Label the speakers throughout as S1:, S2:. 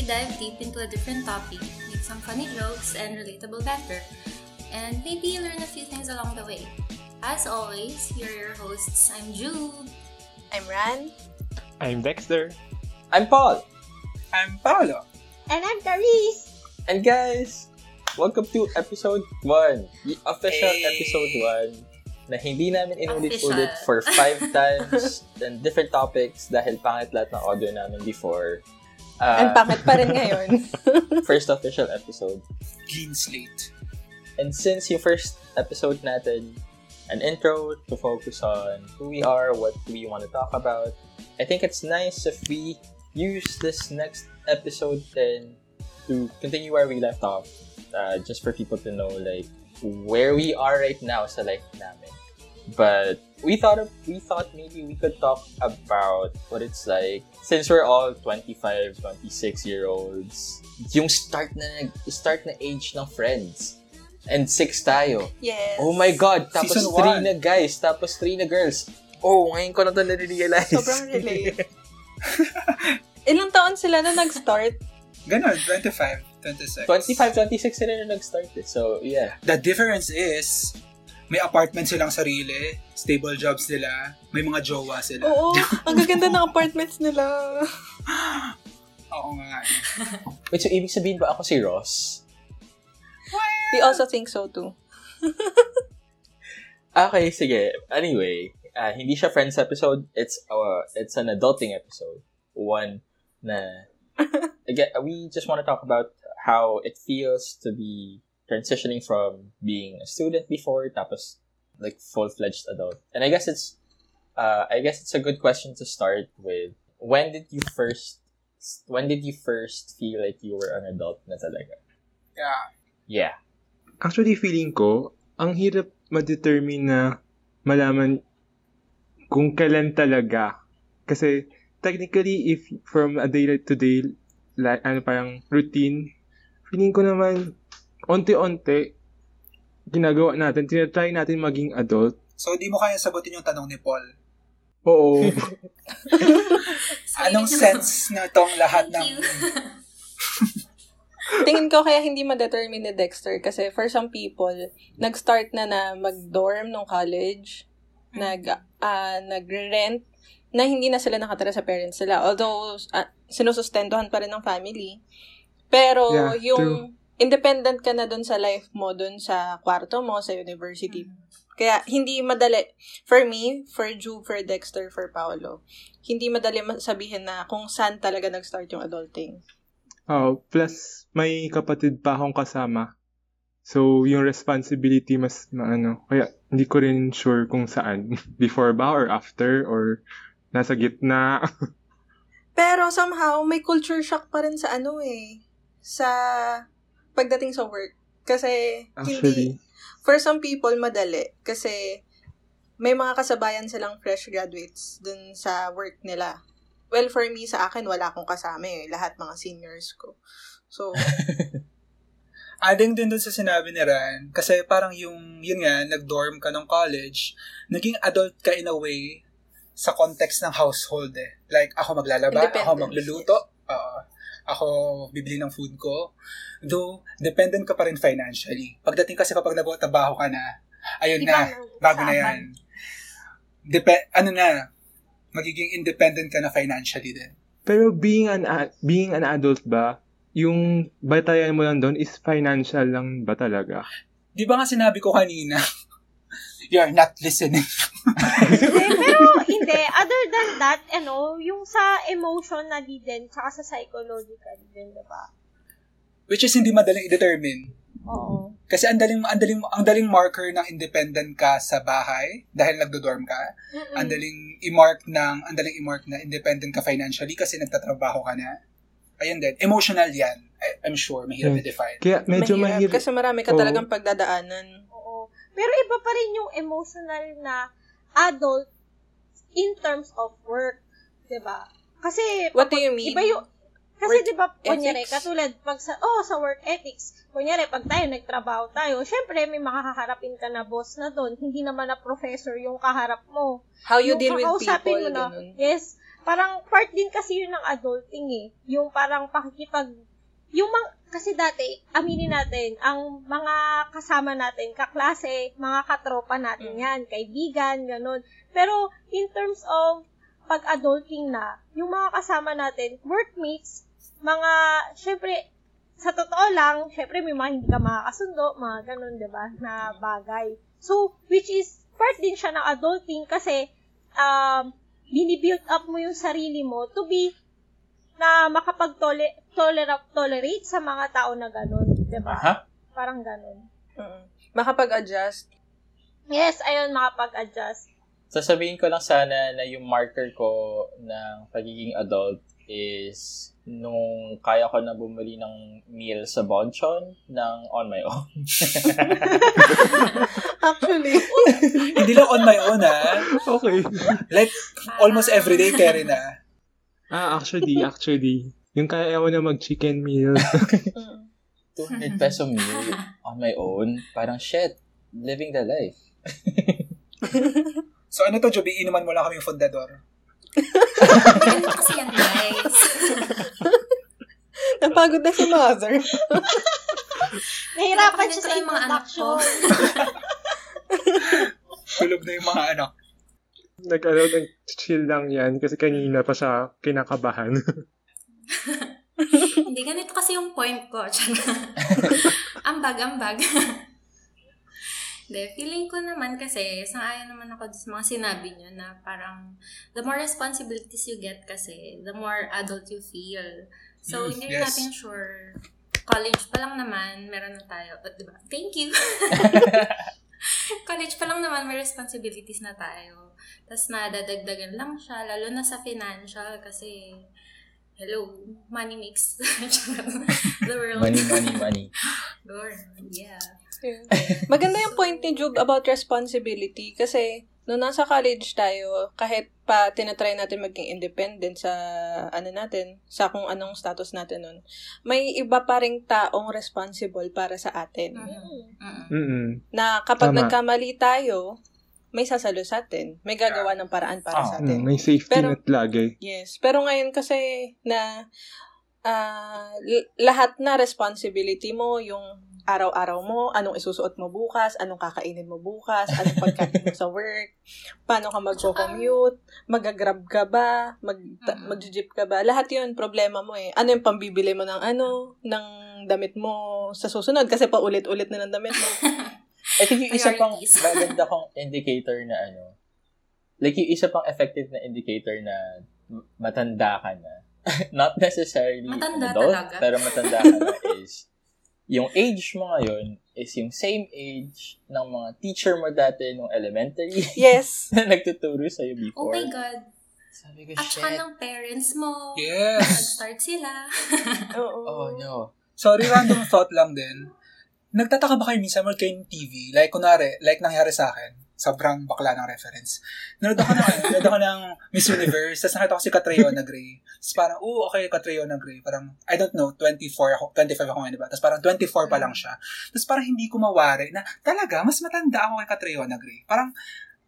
S1: we dive deep into a different topic, make some funny jokes and relatable banter, and maybe learn a few things along the way. As always, here are your hosts. I'm Jude.
S2: I'm Ran.
S3: I'm Dexter.
S4: I'm Paul.
S5: I'm Paolo.
S6: And I'm Therese.
S4: And guys, welcome to episode 1. The official
S5: Hey.
S4: episode 1 na hindi namin inulit-ulit for five times and different topics dahil pangit lahat ng audio namin before.
S2: And
S4: Uh,
S2: pangit pa rin ngayon.
S4: first official episode.
S5: Clean slate.
S4: And since yung first episode natin, an intro to focus on who we are, what we want to talk about, I think it's nice if we use this next episode then to continue where we left off. Uh, just for people to know like where we are right now sa life namin. But we thought of, we thought maybe we could talk about what it's like since we're all 25, 26 year olds. Yung start na start na age ng friends. And six tayo.
S2: yes.
S4: Oh my God! Tapos
S5: Season
S4: three
S5: one.
S4: na guys, tapos three na girls. Oh, ngayon ko na ito nare-realize.
S2: Sobrang relate. Ilang taon sila na nag-start?
S5: Ganon, 25, 26.
S4: 25, 26 sila na nag-start eh. So, yeah.
S5: The difference is, may apartment silang sarili, stable jobs nila, may mga jowa sila.
S2: Oo, ang gaganda ng apartments nila.
S5: Oo nga.
S4: Wait, so ibig sabihin ba ako si Ross?
S2: We also think so too.
S4: Okay, sige. Anyway, uh, hindi siya friends episode. It's uh, it's an adulting episode. One na again, we just want to talk about how it feels to be transitioning from being a student before tapos like full-fledged adult. And I guess it's uh, I guess it's a good question to start with. When did you first when did you first feel like you were an adult na talaga?
S5: Yeah.
S4: Yeah.
S3: Actually, feeling ko, ang hirap ma-determine na malaman kung kailan talaga. Kasi, technically, if from a day to day, like, ano parang routine, feeling ko naman, onti-onti, ginagawa natin, tinatry natin maging adult.
S5: So, hindi mo kaya sagutin yung tanong ni Paul.
S3: Oo.
S5: Anong sense na itong lahat ng...
S2: Tingin ko kaya hindi ma-determine ni Dexter kasi for some people, nag-start na na mag-dorm nung college, nag, ah, nag-rent, na hindi na sila nakatira sa parents nila. Although, uh, sinusustentuhan pa rin ng family. Pero,
S3: Yeah,
S2: yung independent ka na dun sa life mo, dun sa kwarto mo, sa university. Kaya, hindi madali. For me, for Ju, for Dexter, for Paolo, hindi madali sabihin na kung saan talaga nag-start yung adulting.
S3: Oh, plus, may kapatid pa akong kasama. So, yung responsibility mas maano. Kaya, hindi ko rin sure kung saan. Before ba or after or nasa gitna.
S2: Pero somehow, may culture shock pa rin sa ano eh. Sa pagdating sa work. Kasi, hindi,
S3: Actually.
S2: for some people, madali. Kasi, may mga kasabayan silang fresh graduates dun sa work nila. Well, for me, sa akin, wala akong kasama eh. Lahat mga seniors ko. So,
S5: Adding din dun sa sinabi ni Ran, kasi parang yung, yun nga, nag-dorm ka ng college, naging adult ka in a way sa context ng household eh. Like, ako maglalaba, ako magluluto, ako bibili ng food ko. Though, dependent ka pa rin financially. Pagdating kasi kapag nagtatrabaho ka na, ayun
S6: Iba
S5: na, bago na yan. Dep- ano na, magiging independent ka na financially din.
S3: Pero being an a- being an adult ba, yung batayan mo lang doon is financial lang ba talaga?
S5: Di ba nga sinabi ko kanina, you're not listening.
S6: Hindi, pero hindi. Other than that, ano, yung sa emotion na di din, tsaka sa psychological din, di ba?
S5: Which is hindi madaling i-determine.
S6: Oo.
S5: Kasi ang daling, ang daling, ang daling marker ng independent ka sa bahay dahil nagdo-dorm ka.
S6: Mm-mm.
S5: Ang daling i-mark ng, ang daling i-mark na independent ka financially kasi nagtatrabaho ka na. Ayun din. Emotional yan. I, I'm sure, mahirap
S3: Hmm.
S5: i-define.
S3: Kaya medyo
S2: mahirap.
S3: mahirap.
S2: Kasi marami ka
S3: Oo.
S2: talagang pagdadaanan.
S6: Pero iba pa rin yung emotional na adult in terms of work. 'di ba? Kasi,
S2: What do you mean?
S6: iba yung, kasi
S2: Work
S6: di ba, kunyari, katulad, pag sa, oh, sa work ethics, kunyari, pag tayo nagtrabaho tayo, syempre, may makakaharapin ka na boss na doon, hindi naman na professor yung kaharap mo.
S2: How you
S6: Yung
S2: deal with people,
S6: mo na,
S2: ganun.
S6: Yes, parang part din kasi yun ng adulting eh. Yung parang pakikipag, yung mang, kasi dati, aminin natin, ang mga kasama natin, kaklase, mga katropa natin
S2: Mm.
S6: yan, kaibigan, ganun. Pero, in terms of pag-adulting na, yung mga kasama natin, workmates, mga, syempre, sa totoo lang, syempre may mga hindi ka makakasundo, mga ganun, ba, na bagay. So, which is, part din siya ng adulting kasi, um, binibuild up mo yung sarili mo to be na makapag-tolerate sa mga tao na ganun, di ba?
S4: Aha.
S6: Parang ganun.
S2: Mm. Makapag-adjust.
S6: Yes, ayun, makapag-adjust.
S4: Sasabihin ko lang sana na yung marker ko ng pagiging adult is nung kaya ko na bumili ng meal sa Bonchon ng on my own.
S2: Actually,
S5: Hindi lang on my own, ha?
S3: Okay.
S5: Like, almost everyday carry na.
S3: Ah, actually, actually. Yung kaya mo na mag-chicken meal.
S2: mm.
S4: 200 peso meal on my own. Parang shit. Living the life.
S5: So ano to, Joby? Inuman mo lang kami fundador.
S1: Ganito kasi yan, guys.
S2: napagod na si mother.
S6: Nahirapan siya sa
S1: lang yung mga anak ko.
S6: introduction.
S5: Tulog na yung mga anak.
S3: Nag-ano, nag-chill lang yan kasi kanina pa siya kinakabahan.
S1: Hindi, ganito kasi yung point ko. ambag, ambag. Hindi, feeling ko naman kasi, sang-ayon naman ako sa mga sinabi niyo na parang the more responsibilities you get kasi, the more adult you feel. So,
S5: Mm,
S1: hindi
S5: yes.
S1: natin sure. College pa lang naman, meron na tayo. But, diba? Thank you! College pa lang naman, may responsibilities na tayo. Tapos nadadagdagan lang siya, lalo na sa financial kasi, hello, money makes the world.
S4: Money, money, money.
S1: Lord, yeah.
S2: Maganda yung point ni Jub about responsibility kasi nung nasa college tayo, kahit pa tinatry natin maging independent sa ano natin, sa kung anong status natin nun, may iba pa ring taong responsible para sa atin.
S1: Mm-mm.
S3: Mm-mm.
S2: Na kapag
S3: Tama.
S2: nagkamali tayo, may sasalo sa atin. May gagawa ng paraan para
S4: Ah,
S2: sa
S3: Mm,
S2: atin.
S3: may safety
S2: Pero-
S3: net lagi.
S2: Yes. Pero ngayon kasi na ah, l- lahat na responsibility mo, yung araw-araw mo, anong isusuot mo bukas, anong kakainin mo bukas, anong pagkain mo sa work, paano ka magko-commute, magagrab ka ba, mag, ta-
S1: Mm.
S2: mag-jeep ka ba, lahat yun, problema mo eh. Ano yung pambibili mo ng ano, ng damit mo sa susunod, kasi paulit-ulit na ng damit mo.
S4: I think yung isa pang maganda kong indicator na ano, like yung isa pang effective na indicator na matanda ka na. Not necessarily
S1: Matanda
S4: an adult,
S1: talaga.
S4: pero matanda ka na is yung age mo ngayon is yung same age ng mga teacher mo dati nung elementary
S2: Yes.
S4: na nagtuturo sa'yo
S1: Oh
S4: before.
S1: my God.
S4: Sabi ko,
S1: At saka
S4: shit.
S1: ng parents mo.
S5: Yes.
S1: Nag-start sila.
S2: Oo.
S4: Oh no.
S5: Sorry, random thought lang din. Nagtataka ba kayo minsan mag TV? Like, kunwari, like nangyari sa akin, sobrang bakla ng reference. Nanood ako ng, ano, nanood ako ng Miss Universe, tapos nakita ko si Catriona Gray. Tapos parang, oo, okay, Catriona Gray. Parang, I don't know, 24 ako, 25 ako ngayon, diba? Tapos parang 24 pa lang siya. Tapos parang hindi ko mawari na, talaga, mas matanda ako kay Catriona Gray. Parang,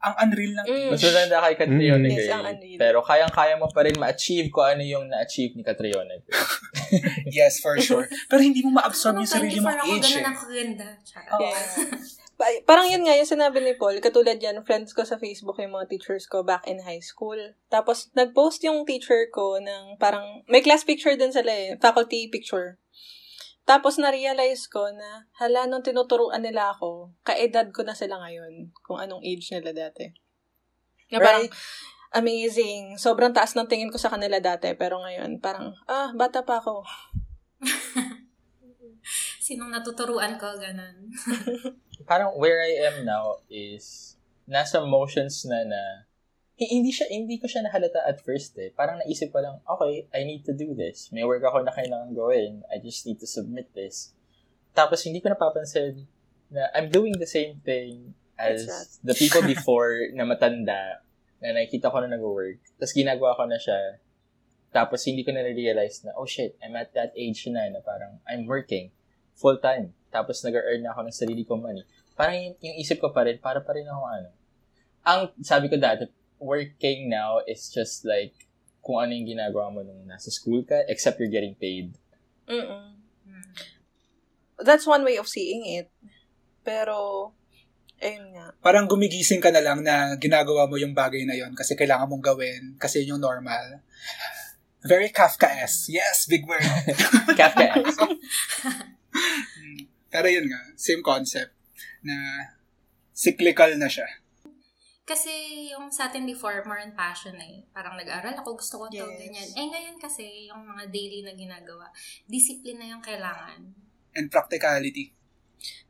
S5: ang unreal ng
S2: Mm.
S4: Mas matanda kay Catriona
S3: Mm.
S2: Yes,
S4: Gray.
S2: ang ano yun.
S4: Pero kayang-kaya mo pa rin ma-achieve kung ano yung na-achieve ni Catriona Gray.
S5: Yes, for sure. Pero hindi mo ma-absorb yung sarili
S1: 24
S5: mong age
S1: ganun
S5: eh.
S1: ako ganda. Charot.
S5: Oo.
S2: Yes. Pa- parang yun nga yung sinabi ni Paul, katulad yan, friends ko sa Facebook yung mga teachers ko back in high school. Tapos, nag-post yung teacher ko ng parang, may class picture din sila eh, faculty picture. Tapos, na-realize ko na, hala, nung tinuturuan nila ako, kaedad ko na sila ngayon, kung anong age nila dati. Na parang,
S4: Right.
S2: amazing. Sobrang taas ng tingin ko sa kanila dati, pero ngayon, parang, ah, bata pa ako.
S1: Sinong natuturuan ko, ganun.
S4: parang where I am now is nasa motions na na hindi siya hindi ko siya nahalata at first eh. Parang naisip ko lang, okay, I need to do this. May work ako na kailangan gawin. I just need to submit this. Tapos hindi ko napapansin na I'm doing the same thing as the people before na matanda na nakikita ko na nag-work. Tapos ginagawa ko na siya. Tapos hindi ko na realize na, oh shit, I'm at that age na na parang I'm working full time. Tapos nag-earn na ako ng sarili kong money. Parang yung, yung isip ko pa rin, para pa rin ako ano. Ang sabi ko dati, working now is just like kung ano yung ginagawa mo nung nasa school ka, except you're getting paid.
S2: Mm-mm.
S1: Mm.
S2: That's one way of seeing it. Pero, ayun nga.
S5: Parang gumigising ka na lang na ginagawa mo yung bagay na yon kasi kailangan mong gawin kasi yun yung normal. Very Kafka-esque. Yes, big word.
S4: Kafka
S5: Mm. Pero yun nga, same concept na cyclical na siya.
S1: Kasi yung sa atin before, more on passion eh. Parang nag-aral ako, gusto ko to,
S2: Yes.
S1: ganyan. Eh ngayon kasi, yung mga daily na ginagawa, discipline na yung kailangan.
S5: And practicality.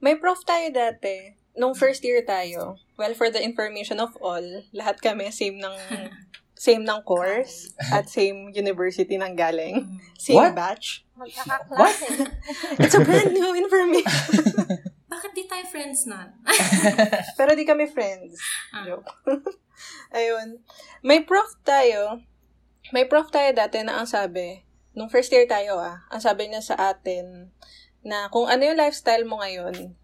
S2: May prof tayo dati. Nung first year tayo. Well, for the information of all, lahat kami same ng same ng course at same university ng galing. Same
S4: What?
S2: batch.
S6: Magkakaklase.
S2: It's a brand new information.
S1: Bakit di tayo friends nun?
S2: Pero di kami friends.
S1: Ah.
S2: Joke. Ayun. May prof tayo. May prof tayo dati na ang sabi, nung first year tayo ah, ang sabi niya sa atin, na kung ano yung lifestyle mo ngayon,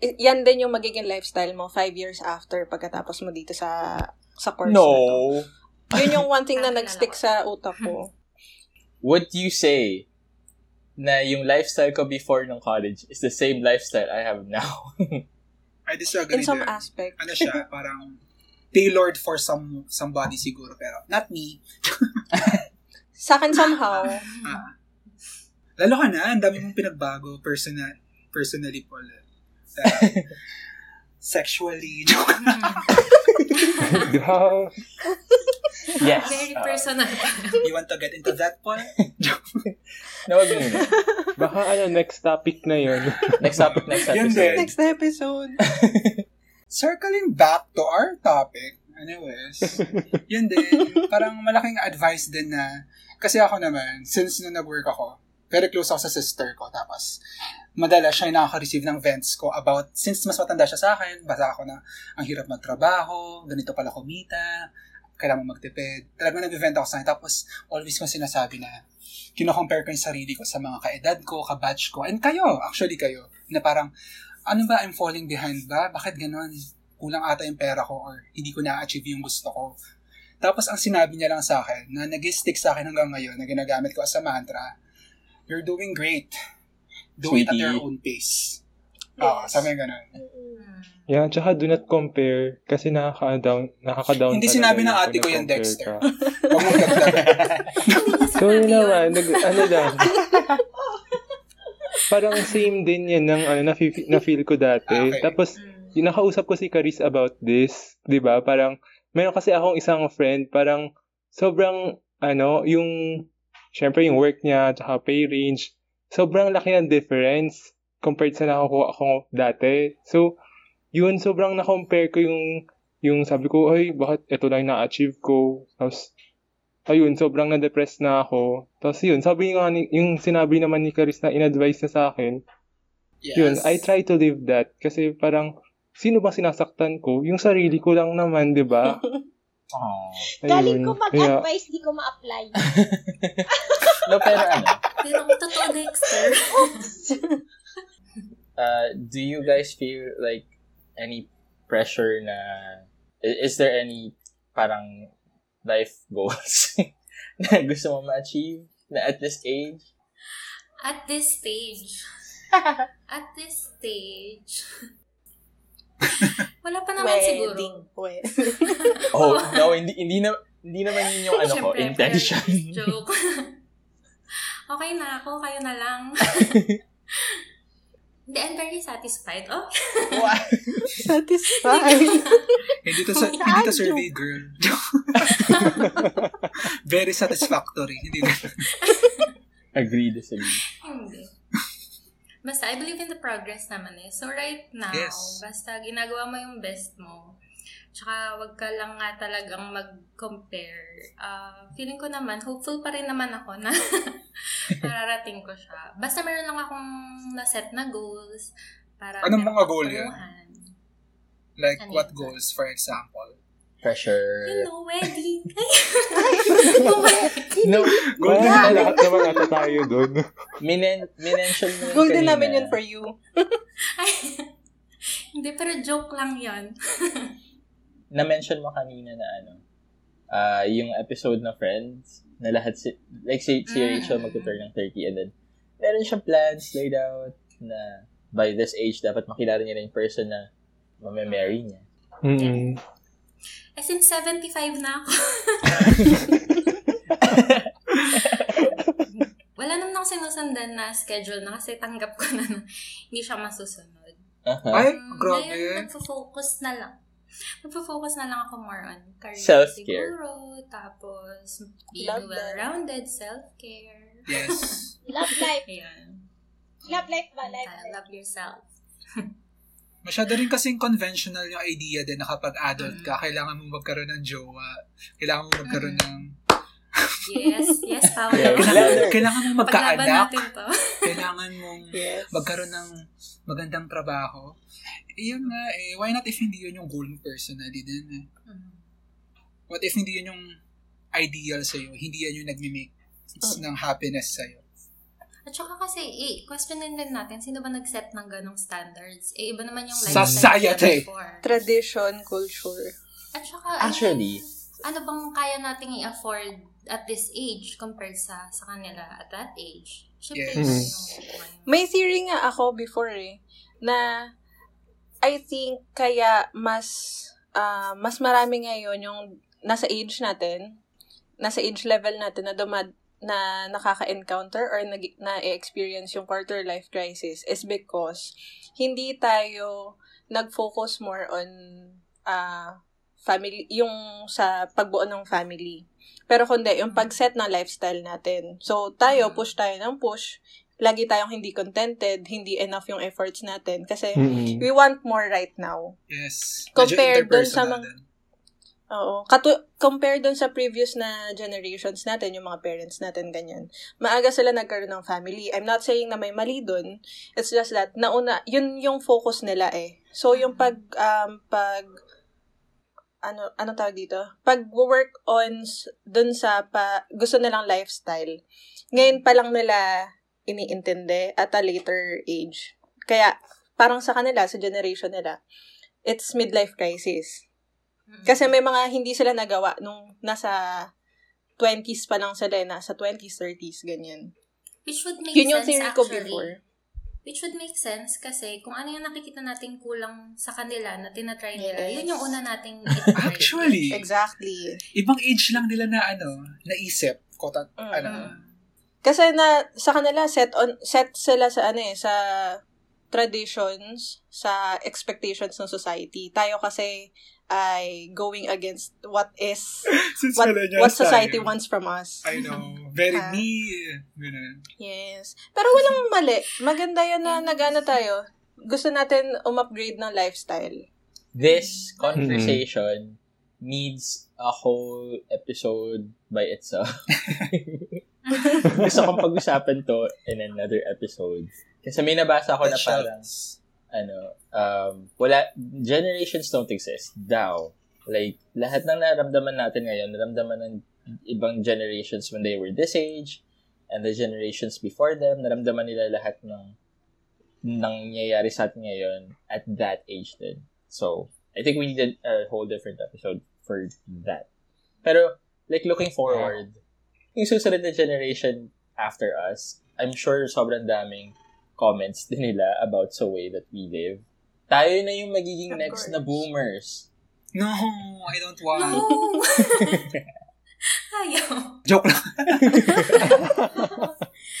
S2: yan din yung magiging lifestyle mo five years after pagkatapos mo dito sa sa course na to.
S4: No.
S2: Yun yung one thing na
S1: Ah,
S2: nag-stick sa utak ko.
S4: Would you say na yung lifestyle ko before ng college is the same lifestyle I have now?
S5: I disagree
S2: In some
S5: there.
S2: aspect.
S5: Ano siya, parang tailored for some somebody siguro, pero not me.
S2: Sa akin somehow,
S5: Ah. Lalo ka na, ang dami mong pinagbago personal, personally, Paul. Uh, sexually, joke.
S3: Di ba?
S4: yes.
S1: Very
S4: Uh,
S1: personal.
S5: You want to get into that, Paul?
S4: no, wag muna.
S3: Baka ano, next topic na yun.
S4: Next topic, next
S5: Yun
S4: episode.
S5: din.
S2: next episode.
S5: Circling back to our topic, anyways, yun din, parang malaking advice din na, kasi ako naman, since nung nag-work ako, very close ako sa sister ko, tapos, madalas siya yung nakaka-receive ng vents ko about, since mas matanda siya sa akin, basa ako na, ang hirap magtrabaho, ganito pala kumita, kailangan magtipid. Talagang nag-vent ako sa akin, tapos, always ko sinasabi na, kino-compare ko yung sarili ko sa mga kaedad ko, kabatch ko, and kayo, actually kayo, na parang, ano ba, I'm falling behind ba? Bakit ganon? Kulang ata yung pera ko or hindi ko na-achieve yung gusto ko. Tapos ang sinabi niya lang sa akin, na nag-stick sa akin hanggang ngayon, na ginagamit ko as a mantra, you're doing great. Do it at your own pace. Oo,
S2: Yes.
S5: sabi ganon.
S1: Mm.
S3: Yeah, tsaka do not compare kasi nakaka-down, nakaka-down
S5: Hindi
S3: talaga
S5: sinabi ng
S3: yung
S5: ate ko
S3: kung
S5: yun,
S3: nag-compare
S5: Dexter. Huwag mong dagdagan.
S3: So, yun naman, nag, ano lang. Parang same din yan ng ano, na-feel, na-feel ko dati.
S5: Okay.
S3: Tapos,
S1: Mm.
S3: yung nakausap ko si Caris about this, 'di ba? Parang meron kasi akong isang friend, parang sobrang ano, yung syempre yung work niya tsaka pay range, sobrang laki ng difference compared sa nakukuha ko dati. So, yun sobrang na-compare ko yung yung sabi ko, ay, bakit ito lang na-achieve ko? Tapos, ayun, sobrang na-depress na ako. Tapos yun, sabi nga, ni, yung sinabi naman ni Caris na in-advise na sa akin,
S5: Yes.
S3: yun, I try to live that. Kasi parang, sino ba sinasaktan ko? Yung sarili ko lang naman, di ba?
S4: Oh.
S6: Galing ko mag-advise, di ko ma-apply.
S4: No, pero ano,
S1: Pero kung totoo, Dexter.
S4: uh, do you guys feel like any pressure na, is there any parang life goals na gusto mo ma-achieve na at this age?
S1: At this stage. At this stage. Wala pa naman siguro.
S2: Wedding. We-
S4: Oh, no, hindi, hindi na, hindi naman yun yung ano ko, intention.
S1: Joke. okay na ako, kayo na lang. Hindi, I'm very satisfied. Oh,
S2: Satisfied.
S5: Hindi to, sa, hindi to survey, girl. Very satisfactory. Hindi
S4: Agree, disagree.
S1: hindi. Basta, I believe in the progress naman eh. So, right now,
S5: Yes.
S1: basta ginagawa mo yung best mo. Tsaka, wag ka lang nga talagang mag-compare. Ah, feeling ko naman, hopeful pa rin naman ako na mararating ko siya. Basta meron lang akong na-set na goals para
S5: Anong mga goal yan? Like,
S1: Ano
S5: what goals, for example?
S1: You
S4: Pressure.
S1: know, wedding.
S4: No,
S3: Golden na lahat naman ata tayo doon.
S4: minen, minention mo yun
S2: Golden
S4: kanina.
S2: namin yun for you.
S1: Hindi, pero joke lang yon
S4: Na-mention mo kanina na ano, uh, yung episode na Friends, na lahat si, like si, si
S1: Mm.
S4: Rachel magtuturn ng 30 and then meron siyang plans laid out na by this age, dapat makilala niya na yung person na mamamarry niya.
S3: Mm-mm.
S1: Eh, since 75 na ako. Wala naman ako sinusundan na schedule na kasi tanggap ko na, na hindi siya masusunod.
S4: Uh-huh.
S5: Ay,
S1: Mm,
S5: grabe.
S1: Ngayon, nagfo-focus na lang. Nagfo-focus na lang ako more on career
S4: Self-care.
S1: siguro. Tapos, being
S2: Love that.
S1: well-rounded, self-care.
S5: Yes.
S6: Love life.
S1: Ayan.
S6: Love life ba? Life life.
S1: love yourself.
S5: Masyado rin kasing conventional yung idea din na kapag adult ka, kailangan mo magkaroon ng jowa. Kailangan mo magkaroon ng...
S1: Yes, yes, Paolo.
S4: Yeah.
S5: Kailangan, kailangan mo
S1: Paglaban
S5: magkaanak. Kailangan mong
S2: Yes.
S5: magkaroon ng magandang trabaho. Eh, yun nga eh. Why not if hindi yun yung goal mo personally din eh.
S1: Mm.
S5: What if hindi yun yung ideal sa'yo? Hindi yan yung nagme-make ng happiness sa'yo?
S1: At saka kasi, eh, questionin din natin, sino ba nag-set ng ganong standards? Eh, iba naman yung
S5: Society.
S1: lifestyle before.
S2: Tradition, culture.
S1: At saka,
S4: Actually,
S1: ano, ano bang kaya nating i-afford at this age compared sa sa kanila at that age? Siyempre,
S5: Yes.
S1: iba
S3: Mm.
S1: yung...
S2: May theory nga ako before eh, na I think kaya mas ah, mas marami ngayon yung nasa age natin, nasa age level natin na dumad na nakaka-encounter or nag- na-experience yung quarter life crisis is because hindi tayo nag-focus more on ah, family, yung sa pagbuo ng family. Pero kundi, yung pag-set ng lifestyle natin. So, tayo, push tayo ng push. Lagi tayong hindi contented, hindi enough yung efforts natin. Kasi,
S3: Mm-mm.
S2: we want more right now.
S5: Yes.
S2: Compared dun sa mga-. Oo. Katu- compare dun sa previous na generations natin, yung mga parents natin, ganyan. Maaga sila nagkaroon ng family. I'm not saying na may mali dun. It's just that, nauna, yun yung focus nila eh. So, yung pag, um, pag, ano, ano tawag dito? Pag work on dun sa pa, gusto nilang lifestyle, ngayon pa lang nila iniintindi at a later age. Kaya, parang sa kanila, sa generation nila, it's midlife crisis. Kasi may mga hindi sila nagawa nung nasa 20s pa lang sila, eh, nasa 20s, 30s, ganyan.
S1: Which would make
S2: Yun yung
S1: sense
S2: theory ko
S1: actually.
S2: before.
S1: Which would make sense kasi kung ano yung nakikita nating kulang sa kanila na tinatry nila,
S2: Yes.
S1: yun yung una nating.
S5: Actually,
S2: Exactly.
S5: ibang age lang nila na ano, naisip. Kota,
S2: Mm.
S5: ano,
S2: Kasi na, sa kanila, set on, set sila sa ano eh, sa traditions, sa expectations ng society. Tayo kasi ay going against what is,
S5: since
S2: what, what society
S5: tayo,
S2: wants from us.
S5: I know. Very
S2: Ha?
S5: me. Ganun.
S2: Yes. Pero walang mali. Maganda yun na nag-ano tayo. Gusto natin um-upgrade ng lifestyle.
S4: this conversation needs a whole episode by itself. Gusto kong pag-usapan to in another episode. Kasi may nabasa ako na parang, ano, um, wala, generations don't exist. Daw. Like, lahat ng naramdaman natin ngayon, naramdaman ng ibang generations when they were this age, and the generations before them, naramdaman nila lahat ng nangyayari sa atin ngayon at that age din. So, I think we needed a whole different episode for that. Pero, like, looking forward, yung susunod na generation after us, I'm sure sobrang daming comments din nila about sa way that we live. Tayo na yung magiging
S2: Of
S4: next
S2: course.
S4: na boomers.
S5: No, I don't want.
S1: No! Ayaw.
S5: Joke lang.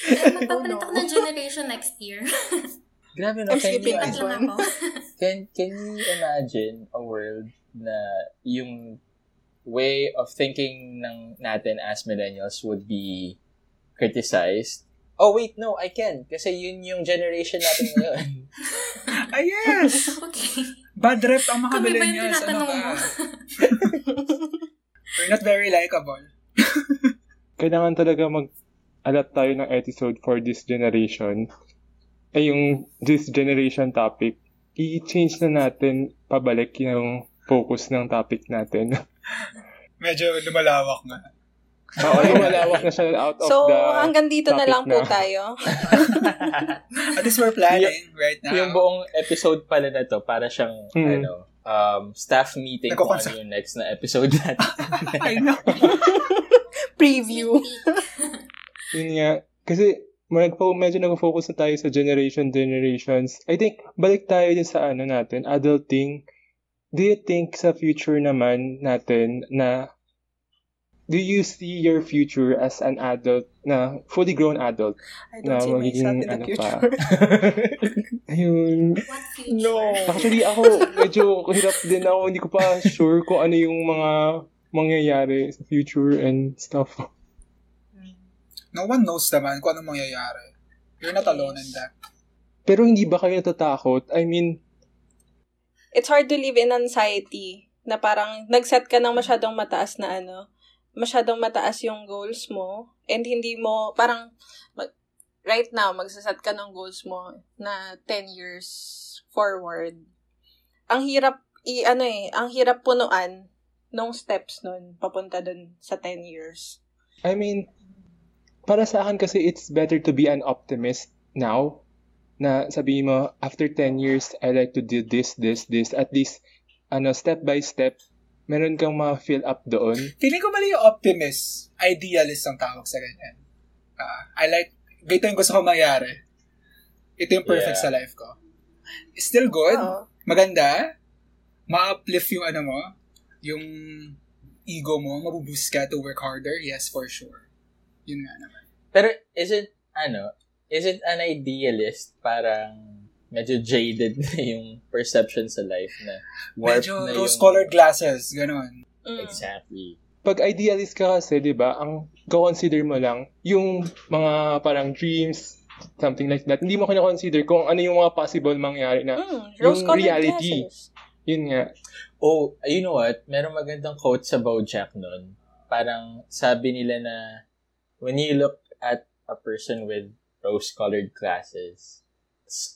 S1: Magpapalit ako ng generation next year.
S4: Grabe no,
S2: I'm
S4: can you,
S1: ako.
S4: can, can you imagine a world na yung way of thinking ng natin as millennials would be criticized? Oh, wait, no, I can. Kasi yun yung generation natin ngayon.
S5: Ah, yes!
S1: Okay.
S5: Bad rep ang mga
S1: Kami ba yung
S5: millennials. Ano
S1: tinatanong
S5: ba?
S1: mo?
S5: We're not very likable.
S3: Kailangan talaga mag-alap tayo ng episode for this generation. Ay, yung this generation topic, i-change na natin pabalik yung focus ng topic natin.
S5: Medyo lumalawak nga.
S3: Oo, lumalawak na siya out of
S2: So,
S3: the...
S2: hanggang dito na lang po
S3: na.
S2: tayo.
S5: At least we're planning right now.
S4: yung buong episode pala na to, para siyang,
S3: Hmm.
S4: ano, um, staff meeting kung
S5: Nagkukonsult.
S4: ano yung next na episode natin.
S5: I know.
S2: Preview.
S3: Yun nga. Kasi, magpo, medyo nag-focus na tayo sa generation, generations. I think, balik tayo din sa ano natin, adulting. Do you think sa future naman natin na do you see your future as an adult na fully grown adult
S2: I
S3: na
S2: don't see myself
S3: magiging
S2: in the
S3: ano pa?
S2: future.
S3: Ayun.
S1: What future?
S3: Actually, ako, medyo hirap din ako. Hindi ko pa sure kung ano yung mga mangyayari sa future and stuff.
S5: No one knows naman kung anong mangyayari. You're not alone in that.
S3: Pero hindi ba kayo natatakot? I mean,
S2: It's hard to live in anxiety na parang nag-set ka ng masyadong mataas na ano, masyadong mataas yung goals mo and hindi mo, parang mag, right now, magsaset ka ng goals mo na 10 years forward. Ang hirap, i, ano eh, ang hirap punuan nung steps nun, papunta dun sa 10 years.
S3: I mean, para sa akin kasi it's better to be an optimist now na sabihin mo, after 10 years, I like to do this, this, this. At least, ano, step by step, meron kang ma-fill up doon.
S5: Feeling ko mali yung optimist. Idealist ang tawag sa ganyan. Ah, I like, ganito yung gusto ko mangyari. Ito yung perfect
S4: Yeah.
S5: sa life ko. Still good.
S2: Oo.
S5: Maganda. Ma-uplift yung ano mo. Yung ego mo. Mabuboost ka to work harder. Yes, for sure. Yun nga naman.
S4: Pero isn't, ano, isn't an idealist parang medyo jaded na yung perception sa life na warped
S5: Medyo
S4: na yung...
S5: rose-colored glasses. Ganon.
S2: Mm.
S4: Exactly.
S3: Pag idealist ka kasi, di ba, ang consider mo lang yung mga parang dreams, something like that. Hindi mo kina-consider kung ano yung mga possible mangyari na
S2: Mm,
S3: yung reality.
S2: glasses.
S3: Yun nga.
S4: Oh, you know what? Merong magandang quote sa Bojack nun. Parang sabi nila na when you look at a person with rose-colored glasses,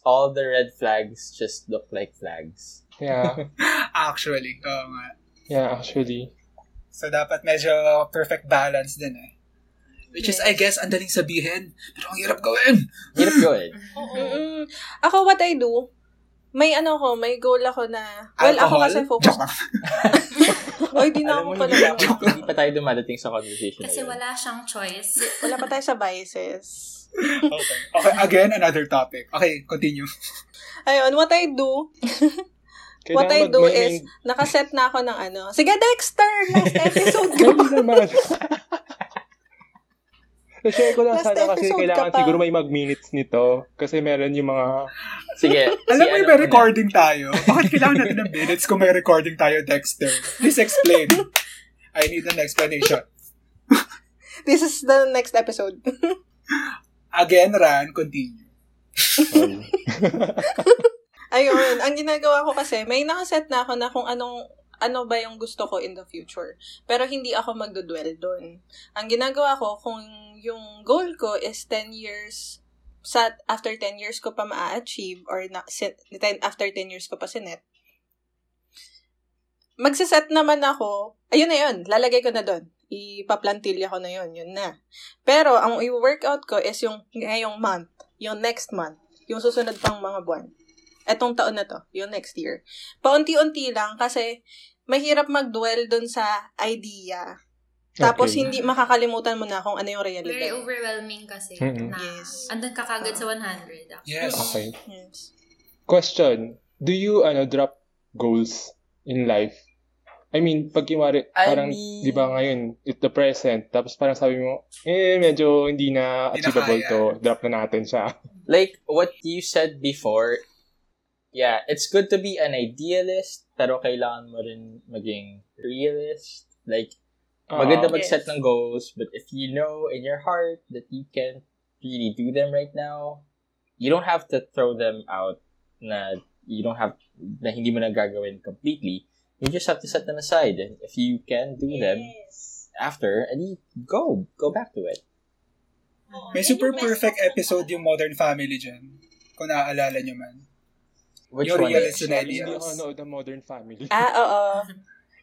S4: all the red flags just look like flags.
S3: Yeah.
S5: Actually. Oo nga.
S3: yeah, actually.
S5: So, dapat medyo perfect balance din eh. Which is, I guess, ang daling sabihin. Pero ang hirap gawin.
S4: Hirap yun.
S2: Mm-mm. Ako, what I do, may ano ko, may goal ako na, well, ako
S5: Alcohol?
S2: kasi focus. Oy, di na ako pala.
S4: hindi, pa tayo dumadating sa conversation
S1: Kasi wala siyang choice.
S2: Wala pa tayo sa biases.
S5: Okay. okay, again, another topic. Okay, continue.
S2: Ayun, what I do, what I do is, nakaset na ako ng ano. Sige, Dexter! Last episode ka pa.
S3: naman. Na-share ko lang
S2: Last
S3: sana kasi kailangan
S2: ka pa.
S3: siguro may mag-minutes nito. Kasi meron yung mga...
S4: Sige.
S5: Alam mo,
S4: ano
S5: may recording tayo. Bakit kailangan natin ng minutes kung may recording tayo, Dexter? Please explain. I need an explanation.
S2: This is the next episode.
S5: Again, Ran, continue.
S2: Ayun, ang ginagawa ko kasi, may nakaset na ako na kung anong ano ba yung gusto ko in the future. Pero hindi ako magdudwell doon. Ang ginagawa ko, kung yung goal ko is 10 years, sa after 10 years ko pa ma-achieve, or na, sin, 10, after 10 years ko pa sinet, magsaset naman ako, ayun na yun, lalagay ko na doon. Ipaplantilya ko na yun, yun na. Pero, ang i-workout ko is yung ngayong month, yung next month, yung susunod pang mga buwan. Etong taon na to, yung next year. Paunti-unti lang kasi mahirap mag-dwell dun sa idea. Tapos
S3: Okay.
S2: hindi makakalimutan mo na kung ano yung
S1: Very
S2: reality.
S1: overwhelming kasi
S3: Mm-mm.
S1: na
S2: Yes.
S1: andun ka kagad sa 100. actually.
S5: Yes.
S3: Okay.
S2: Yes.
S3: Question. Do you, ano, drop goals in life? I mean, pag kimari,
S4: I
S3: parang,
S4: mean-
S3: di ba ngayon, it's the present, tapos parang sabi mo, eh, medyo hindi na
S5: Hindi na
S3: achievable to, drop na natin siya.
S4: like what you said before, yeah, it's good to be an idealist, pero kailangan mo rin maging realist. Like, maganda
S3: Ah,
S4: mag-set
S2: Yes.
S4: ng goals, but if you know in your heart that you can't really do them right now, you don't have to throw them out na you don't have, na hindi mo na gagawin completely. You just have to set them aside. And if you can do them
S6: Yes.
S4: after, and you go, go back to it.
S5: May super perfect episode yung Modern Family dyan. Kung naaalala nyo man.
S4: Which
S5: Yung
S4: one?
S5: realist
S4: is-
S5: na
S3: Sorry, hindi ako nanood ng Modern Family.
S2: Ah, oo.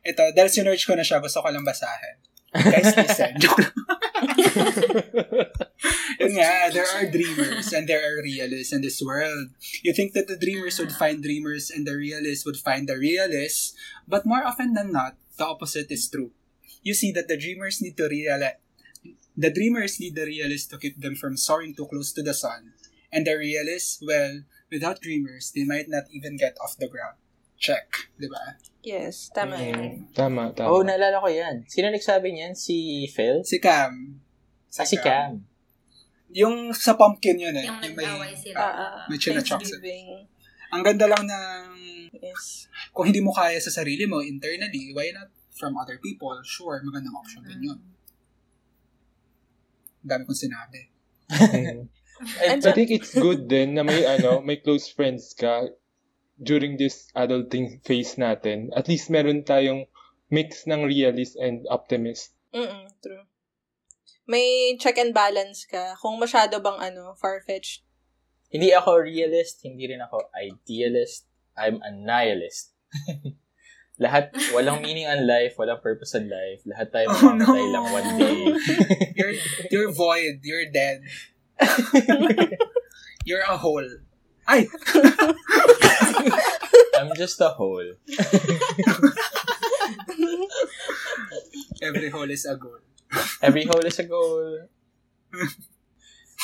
S5: Ito, dahil sinerch ko na siya, gusto ko lang basahin. Guys, listen. Joke lang. Yun nga, there are dreamers and there are realists in this world. You think that the dreamers would find dreamers and the realists would find the realists, but more often than not, the opposite is true. You see that the dreamers need to realize the dreamers need the realists to keep them from soaring too close to the sun. And the realists, well, without dreamers, they might not even get off the ground. Check, di ba?
S2: Yes, tama yun.
S3: Tama, tama.
S4: Oh, naalala ko yan. Sino nagsabi niyan? Si Phil?
S5: Si Cam.
S4: Ah, si Cam.
S5: Yung sa pumpkin yun eh.
S1: Yung
S5: Yung may,
S1: sila.
S2: Ah, ah.
S5: may chinachok.
S2: Thanksgiving.
S5: Ang ganda lang ng
S2: Yes.
S5: kung hindi mo kaya sa sarili mo internally, why not from other people? Sure, magandang option din yun. Ang dami kong sinabi.
S3: I think it's good din na may ano, may close friends ka during this adulting phase natin. At least meron tayong mix ng realist and optimist.
S2: Mm true. May check and balance ka. Kung masyado bang ano, far-fetched.
S4: Hindi ako realist, hindi rin ako idealist. I'm a nihilist. Lahat, walang meaning on life, walang purpose on life. Lahat tayo
S5: Oh,
S4: mamamatay
S5: no.
S4: lang one day.
S5: You're, you're void. You're dead. you're a hole. Ay!
S4: I'm just a hole.
S5: Every hole is a goal.
S4: Every hole is a goal.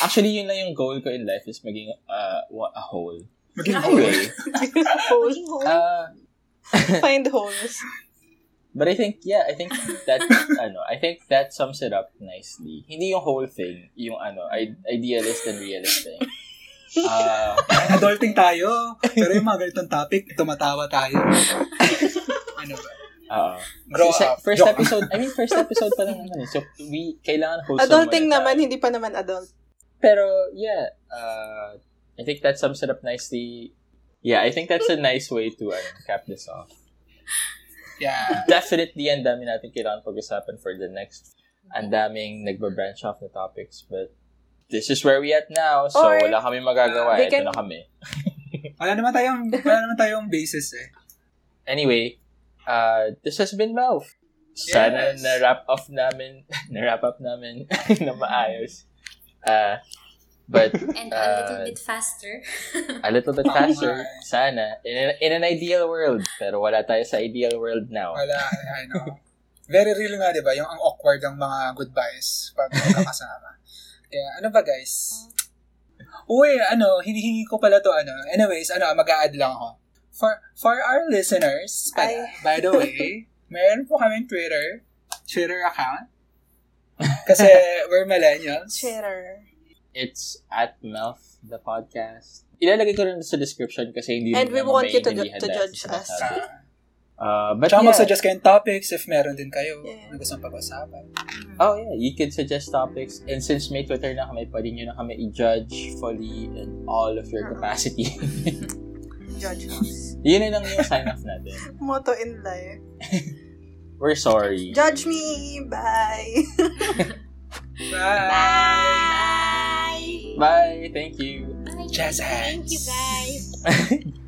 S4: Actually, yun lang yung goal ko in life is maging uh, wa- a whole.
S5: Maging hole.
S4: Anyway,
S6: Maging home.
S4: uh,
S2: Find holes.
S4: but I think, yeah, I think that, ano, I think that sums it up nicely. Hindi yung whole thing, yung ano, i- idealist and realist thing. Uh,
S5: Adulting tayo. Pero yung mga ganitong topic, tumatawa tayo. ano ba?
S4: uh,
S5: Grow up.
S4: First
S5: Joke.
S4: episode, I mean, first episode pa lang naman eh. So, we, kailangan wholesome
S2: Adulting
S4: muna tayo.
S2: naman, hindi pa naman adult.
S4: Pero, yeah, uh, I think that sums it up nicely. Yeah, I think that's a nice way to uh, cap this off.
S5: Yeah.
S4: Definitely, ang dami natin kailangan pag-usapan for the next. Ang daming nagba-branch off na topics, but this is where we at now, so
S2: Or,
S4: wala kami magagawa.
S2: they
S4: Ito
S2: can-
S4: na kami.
S5: Wala naman tayong, wala naman tayong basis eh.
S4: Anyway, uh, this has been Mouth. Sana
S5: Yes.
S4: na-wrap up namin, na-wrap up namin na maayos. Uh, but
S1: And a little
S4: Uh,
S1: bit faster.
S4: a little bit faster, sana. In, an- in an ideal world. Pero wala tayo sa ideal world now.
S5: Wala, I know. Very real nga, di ba? Yung ang awkward ng mga goodbyes pag magkakasama. Kaya, ano ba guys? Uy, ano, hinihingi ko pala to, ano. Anyways, ano, mag-a-add lang ako. For, for our listeners, pala, by the way, meron po kaming Twitter, Twitter account. Kasi we're millennials.
S2: Sharer.
S4: It's at Mouth the podcast. Ilalagay ko rin sa description kasi hindi
S2: And we
S4: naman
S2: want you to, to judge us.
S4: sinasabi. Uh, but
S5: Tsaka
S4: yeah.
S5: mag-suggest kayong topics if meron din kayo
S2: Yeah.
S5: na gustong pag-usapan.
S4: Oh yeah, you can suggest topics. And since may Twitter na kami, pwede nyo na kami i-judge fully in all of your capacity.
S2: Judge us.
S4: Yun na lang yung sign-off natin.
S2: Motto in life.
S4: We're sorry.
S2: Judge me! Bye!
S5: Bye!
S1: Bye!
S4: Bye. Thank you.
S1: Bye.
S5: Jazz
S6: Thank you,
S5: hands.
S6: guys.